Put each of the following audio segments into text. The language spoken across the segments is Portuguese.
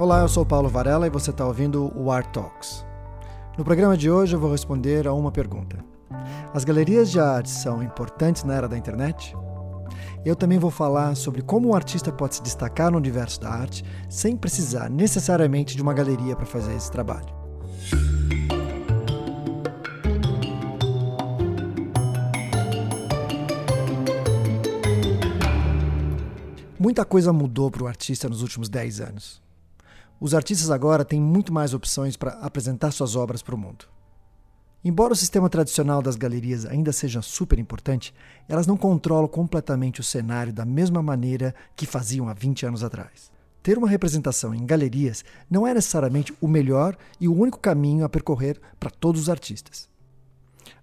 Olá, eu sou Paulo Varela e você está ouvindo o Art Talks. No programa de hoje eu vou responder a uma pergunta: As galerias de arte são importantes na era da internet? Eu também vou falar sobre como um artista pode se destacar no universo da arte sem precisar necessariamente de uma galeria para fazer esse trabalho. Muita coisa mudou para o artista nos últimos 10 anos. Os artistas agora têm muito mais opções para apresentar suas obras para o mundo. Embora o sistema tradicional das galerias ainda seja super importante, elas não controlam completamente o cenário da mesma maneira que faziam há 20 anos atrás. Ter uma representação em galerias não é necessariamente o melhor e o único caminho a percorrer para todos os artistas.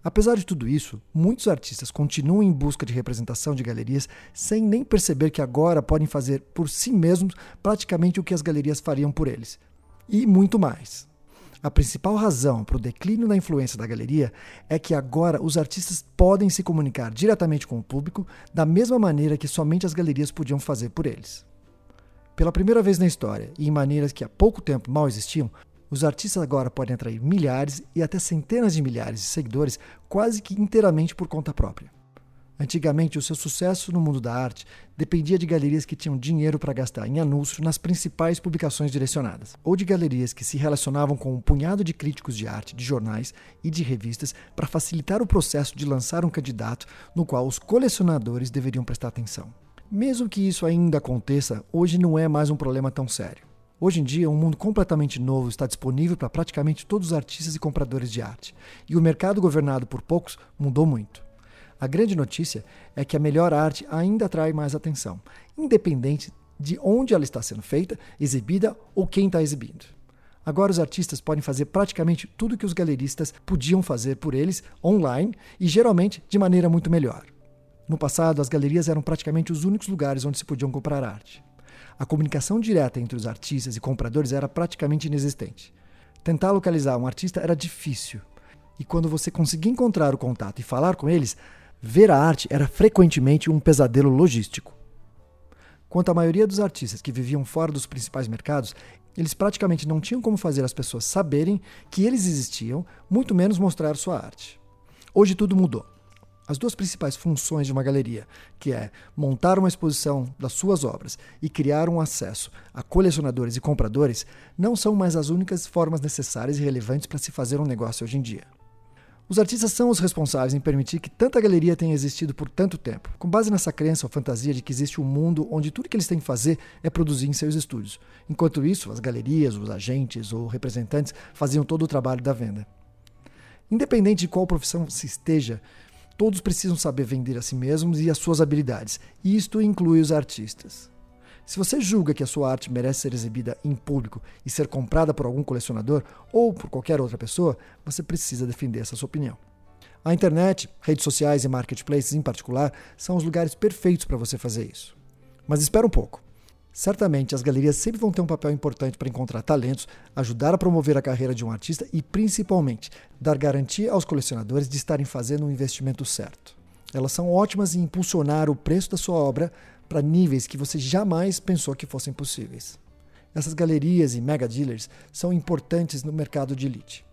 Apesar de tudo isso, muitos artistas continuam em busca de representação de galerias sem nem perceber que agora podem fazer por si mesmos praticamente o que as galerias fariam por eles. E muito mais. A principal razão para o declínio da influência da galeria é que agora os artistas podem se comunicar diretamente com o público da mesma maneira que somente as galerias podiam fazer por eles. Pela primeira vez na história, e em maneiras que há pouco tempo mal existiam, os artistas agora podem atrair milhares e até centenas de milhares de seguidores quase que inteiramente por conta própria. Antigamente, o seu sucesso no mundo da arte dependia de galerias que tinham dinheiro para gastar em anúncios nas principais publicações direcionadas, ou de galerias que se relacionavam com um punhado de críticos de arte, de jornais e de revistas para facilitar o processo de lançar um candidato no qual os colecionadores deveriam prestar atenção. Mesmo que isso ainda aconteça, hoje não é mais um problema tão sério. Hoje em dia, um mundo completamente novo está disponível para praticamente todos os artistas e compradores de arte, e o mercado governado por poucos mudou muito. A grande notícia é que a melhor arte ainda atrai mais atenção, independente de onde ela está sendo feita, exibida ou quem está exibindo. Agora os artistas podem fazer praticamente tudo que os galeristas podiam fazer por eles online e geralmente de maneira muito melhor. No passado, as galerias eram praticamente os únicos lugares onde se podiam comprar arte a comunicação direta entre os artistas e compradores era praticamente inexistente. Tentar localizar um artista era difícil. E quando você conseguia encontrar o contato e falar com eles, ver a arte era frequentemente um pesadelo logístico. Quanto à maioria dos artistas que viviam fora dos principais mercados, eles praticamente não tinham como fazer as pessoas saberem que eles existiam, muito menos mostrar sua arte. Hoje tudo mudou as duas principais funções de uma galeria, que é montar uma exposição das suas obras e criar um acesso a colecionadores e compradores, não são mais as únicas formas necessárias e relevantes para se fazer um negócio hoje em dia. Os artistas são os responsáveis em permitir que tanta galeria tenha existido por tanto tempo, com base nessa crença ou fantasia de que existe um mundo onde tudo que eles têm que fazer é produzir em seus estúdios. Enquanto isso, as galerias, os agentes ou representantes faziam todo o trabalho da venda. Independente de qual profissão se esteja, Todos precisam saber vender a si mesmos e as suas habilidades. Isto inclui os artistas. Se você julga que a sua arte merece ser exibida em público e ser comprada por algum colecionador ou por qualquer outra pessoa, você precisa defender essa sua opinião. A internet, redes sociais e marketplaces em particular são os lugares perfeitos para você fazer isso. Mas espera um pouco. Certamente, as galerias sempre vão ter um papel importante para encontrar talentos, ajudar a promover a carreira de um artista e, principalmente, dar garantia aos colecionadores de estarem fazendo um investimento certo. Elas são ótimas em impulsionar o preço da sua obra para níveis que você jamais pensou que fossem possíveis. Essas galerias e mega dealers são importantes no mercado de elite,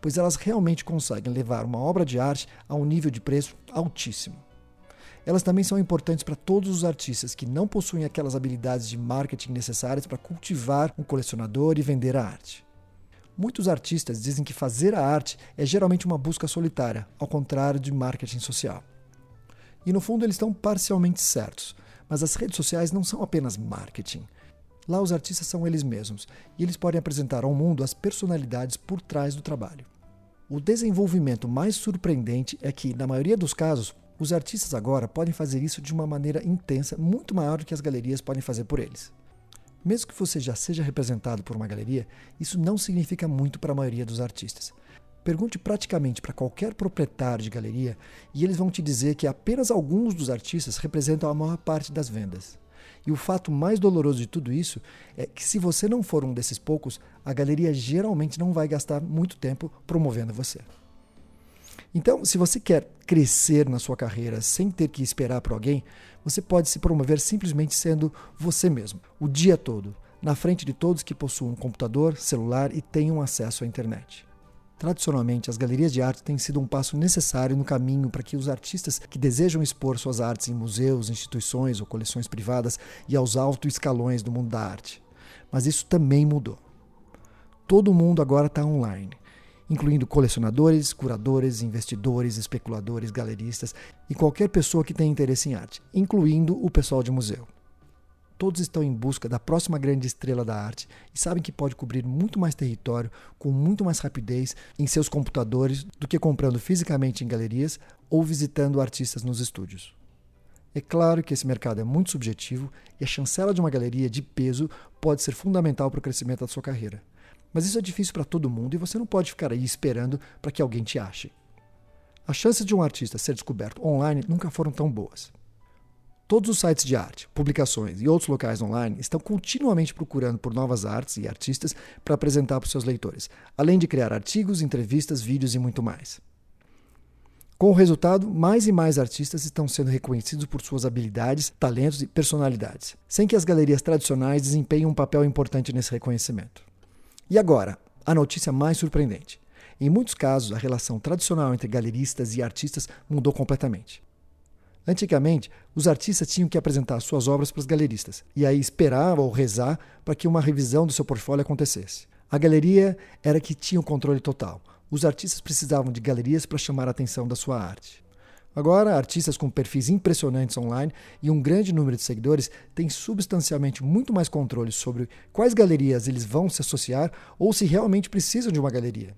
pois elas realmente conseguem levar uma obra de arte a um nível de preço altíssimo. Elas também são importantes para todos os artistas que não possuem aquelas habilidades de marketing necessárias para cultivar um colecionador e vender a arte. Muitos artistas dizem que fazer a arte é geralmente uma busca solitária, ao contrário de marketing social. E no fundo eles estão parcialmente certos, mas as redes sociais não são apenas marketing. Lá os artistas são eles mesmos e eles podem apresentar ao mundo as personalidades por trás do trabalho. O desenvolvimento mais surpreendente é que, na maioria dos casos, os artistas agora podem fazer isso de uma maneira intensa, muito maior do que as galerias podem fazer por eles. Mesmo que você já seja representado por uma galeria, isso não significa muito para a maioria dos artistas. Pergunte praticamente para qualquer proprietário de galeria e eles vão te dizer que apenas alguns dos artistas representam a maior parte das vendas. E o fato mais doloroso de tudo isso é que, se você não for um desses poucos, a galeria geralmente não vai gastar muito tempo promovendo você. Então, se você quer crescer na sua carreira sem ter que esperar por alguém, você pode se promover simplesmente sendo você mesmo, o dia todo, na frente de todos que possuam um computador, celular e tenham acesso à internet. Tradicionalmente, as galerias de arte têm sido um passo necessário no caminho para que os artistas que desejam expor suas artes em museus, instituições ou coleções privadas e aos altos escalões do mundo da arte. Mas isso também mudou. Todo mundo agora está online, incluindo colecionadores, curadores, investidores, especuladores, galeristas e qualquer pessoa que tenha interesse em arte, incluindo o pessoal de museu. Todos estão em busca da próxima grande estrela da arte e sabem que pode cobrir muito mais território com muito mais rapidez em seus computadores do que comprando fisicamente em galerias ou visitando artistas nos estúdios. É claro que esse mercado é muito subjetivo e a chancela de uma galeria de peso pode ser fundamental para o crescimento da sua carreira. Mas isso é difícil para todo mundo e você não pode ficar aí esperando para que alguém te ache. As chances de um artista ser descoberto online nunca foram tão boas. Todos os sites de arte, publicações e outros locais online estão continuamente procurando por novas artes e artistas para apresentar para os seus leitores, além de criar artigos, entrevistas, vídeos e muito mais. Com o resultado, mais e mais artistas estão sendo reconhecidos por suas habilidades, talentos e personalidades, sem que as galerias tradicionais desempenhem um papel importante nesse reconhecimento. E agora, a notícia mais surpreendente. Em muitos casos, a relação tradicional entre galeristas e artistas mudou completamente. Antigamente, os artistas tinham que apresentar suas obras para os galeristas e aí esperar ou rezar para que uma revisão do seu portfólio acontecesse. A galeria era que tinha o controle total. Os artistas precisavam de galerias para chamar a atenção da sua arte. Agora, artistas com perfis impressionantes online e um grande número de seguidores têm substancialmente muito mais controle sobre quais galerias eles vão se associar ou se realmente precisam de uma galeria.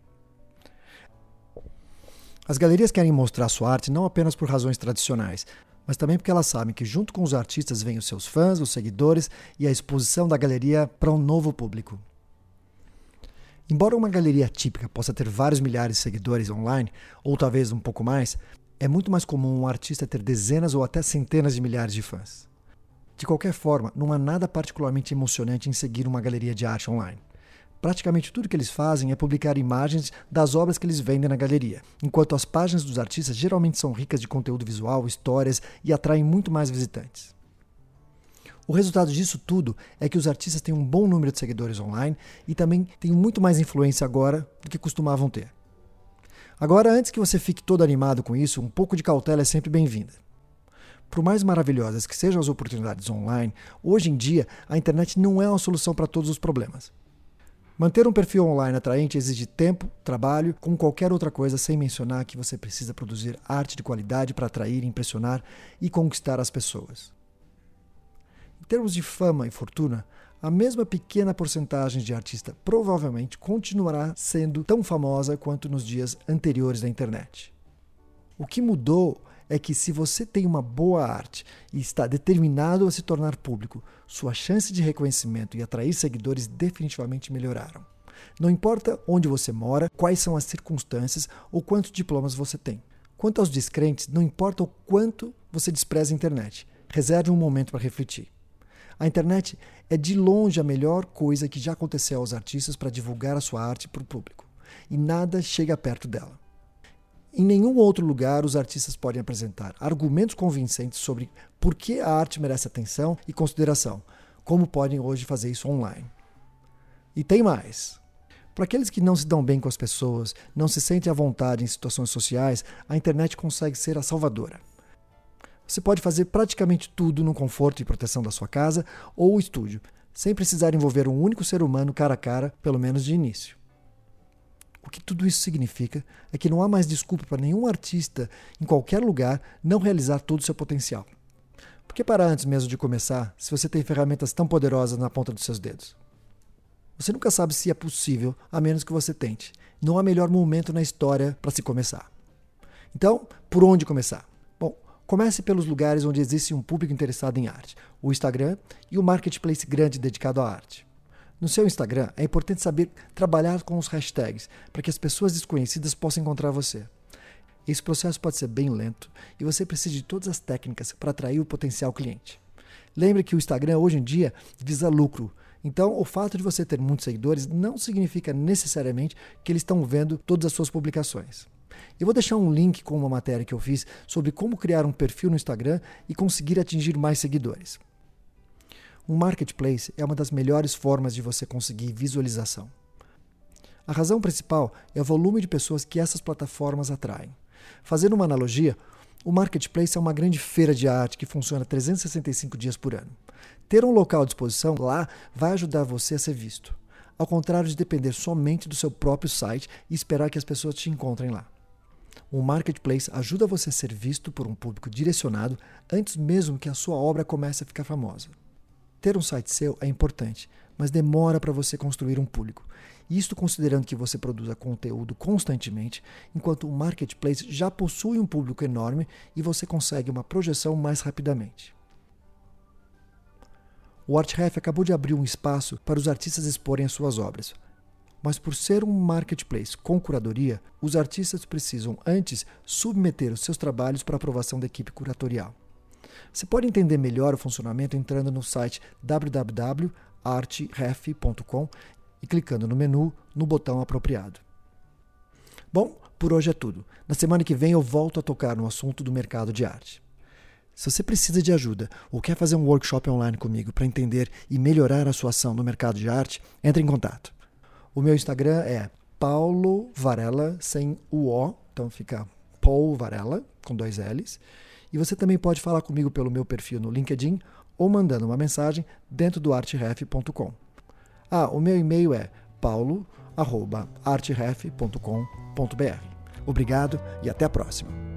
As galerias querem mostrar sua arte não apenas por razões tradicionais, mas também porque elas sabem que junto com os artistas vêm os seus fãs, os seguidores e a exposição da galeria para um novo público. Embora uma galeria típica possa ter vários milhares de seguidores online, ou talvez um pouco mais, é muito mais comum um artista ter dezenas ou até centenas de milhares de fãs. De qualquer forma, não há nada particularmente emocionante em seguir uma galeria de arte online. Praticamente tudo que eles fazem é publicar imagens das obras que eles vendem na galeria, enquanto as páginas dos artistas geralmente são ricas de conteúdo visual, histórias e atraem muito mais visitantes. O resultado disso tudo é que os artistas têm um bom número de seguidores online e também têm muito mais influência agora do que costumavam ter. Agora, antes que você fique todo animado com isso, um pouco de cautela é sempre bem-vinda. Por mais maravilhosas que sejam as oportunidades online, hoje em dia a internet não é uma solução para todos os problemas. Manter um perfil online atraente exige tempo, trabalho, como qualquer outra coisa, sem mencionar que você precisa produzir arte de qualidade para atrair, impressionar e conquistar as pessoas. Em termos de fama e fortuna, a mesma pequena porcentagem de artista provavelmente continuará sendo tão famosa quanto nos dias anteriores da internet. O que mudou é que se você tem uma boa arte e está determinado a se tornar público, sua chance de reconhecimento e atrair seguidores definitivamente melhoraram. Não importa onde você mora, quais são as circunstâncias ou quantos diplomas você tem. Quanto aos descrentes, não importa o quanto você despreza a internet. Reserve um momento para refletir. A internet é de longe a melhor coisa que já aconteceu aos artistas para divulgar a sua arte para o público. E nada chega perto dela. Em nenhum outro lugar os artistas podem apresentar argumentos convincentes sobre por que a arte merece atenção e consideração, como podem hoje fazer isso online. E tem mais. Para aqueles que não se dão bem com as pessoas, não se sentem à vontade em situações sociais, a internet consegue ser a salvadora. Você pode fazer praticamente tudo no conforto e proteção da sua casa ou estúdio, sem precisar envolver um único ser humano cara a cara, pelo menos de início. O que tudo isso significa é que não há mais desculpa para nenhum artista, em qualquer lugar, não realizar todo o seu potencial. Por que parar antes mesmo de começar, se você tem ferramentas tão poderosas na ponta dos seus dedos? Você nunca sabe se é possível, a menos que você tente. Não há melhor momento na história para se começar. Então, por onde começar? Comece pelos lugares onde existe um público interessado em arte: o Instagram e o marketplace grande dedicado à arte. No seu Instagram, é importante saber trabalhar com os hashtags para que as pessoas desconhecidas possam encontrar você. Esse processo pode ser bem lento e você precisa de todas as técnicas para atrair o potencial cliente. Lembre que o Instagram hoje em dia visa lucro, então o fato de você ter muitos seguidores não significa necessariamente que eles estão vendo todas as suas publicações. Eu vou deixar um link com uma matéria que eu fiz sobre como criar um perfil no Instagram e conseguir atingir mais seguidores. Um marketplace é uma das melhores formas de você conseguir visualização. A razão principal é o volume de pessoas que essas plataformas atraem. Fazendo uma analogia, o marketplace é uma grande feira de arte que funciona 365 dias por ano. Ter um local à disposição lá vai ajudar você a ser visto, ao contrário de depender somente do seu próprio site e esperar que as pessoas te encontrem lá. O marketplace ajuda você a ser visto por um público direcionado antes mesmo que a sua obra comece a ficar famosa. Ter um site seu é importante, mas demora para você construir um público. Isto considerando que você produza conteúdo constantemente, enquanto o marketplace já possui um público enorme e você consegue uma projeção mais rapidamente. O ArtRef acabou de abrir um espaço para os artistas exporem as suas obras. Mas por ser um marketplace com curadoria, os artistas precisam antes submeter os seus trabalhos para aprovação da equipe curatorial. Você pode entender melhor o funcionamento entrando no site www.artref.com e clicando no menu no botão apropriado. Bom, por hoje é tudo. Na semana que vem eu volto a tocar no assunto do mercado de arte. Se você precisa de ajuda ou quer fazer um workshop online comigo para entender e melhorar a sua ação no mercado de arte, entre em contato. O meu Instagram é Paulo Varela sem o O, então fica Paul Varela com dois L's. E você também pode falar comigo pelo meu perfil no LinkedIn ou mandando uma mensagem dentro do artref.com. Ah, o meu e-mail é paulo@artref.com.br. Obrigado e até a próxima.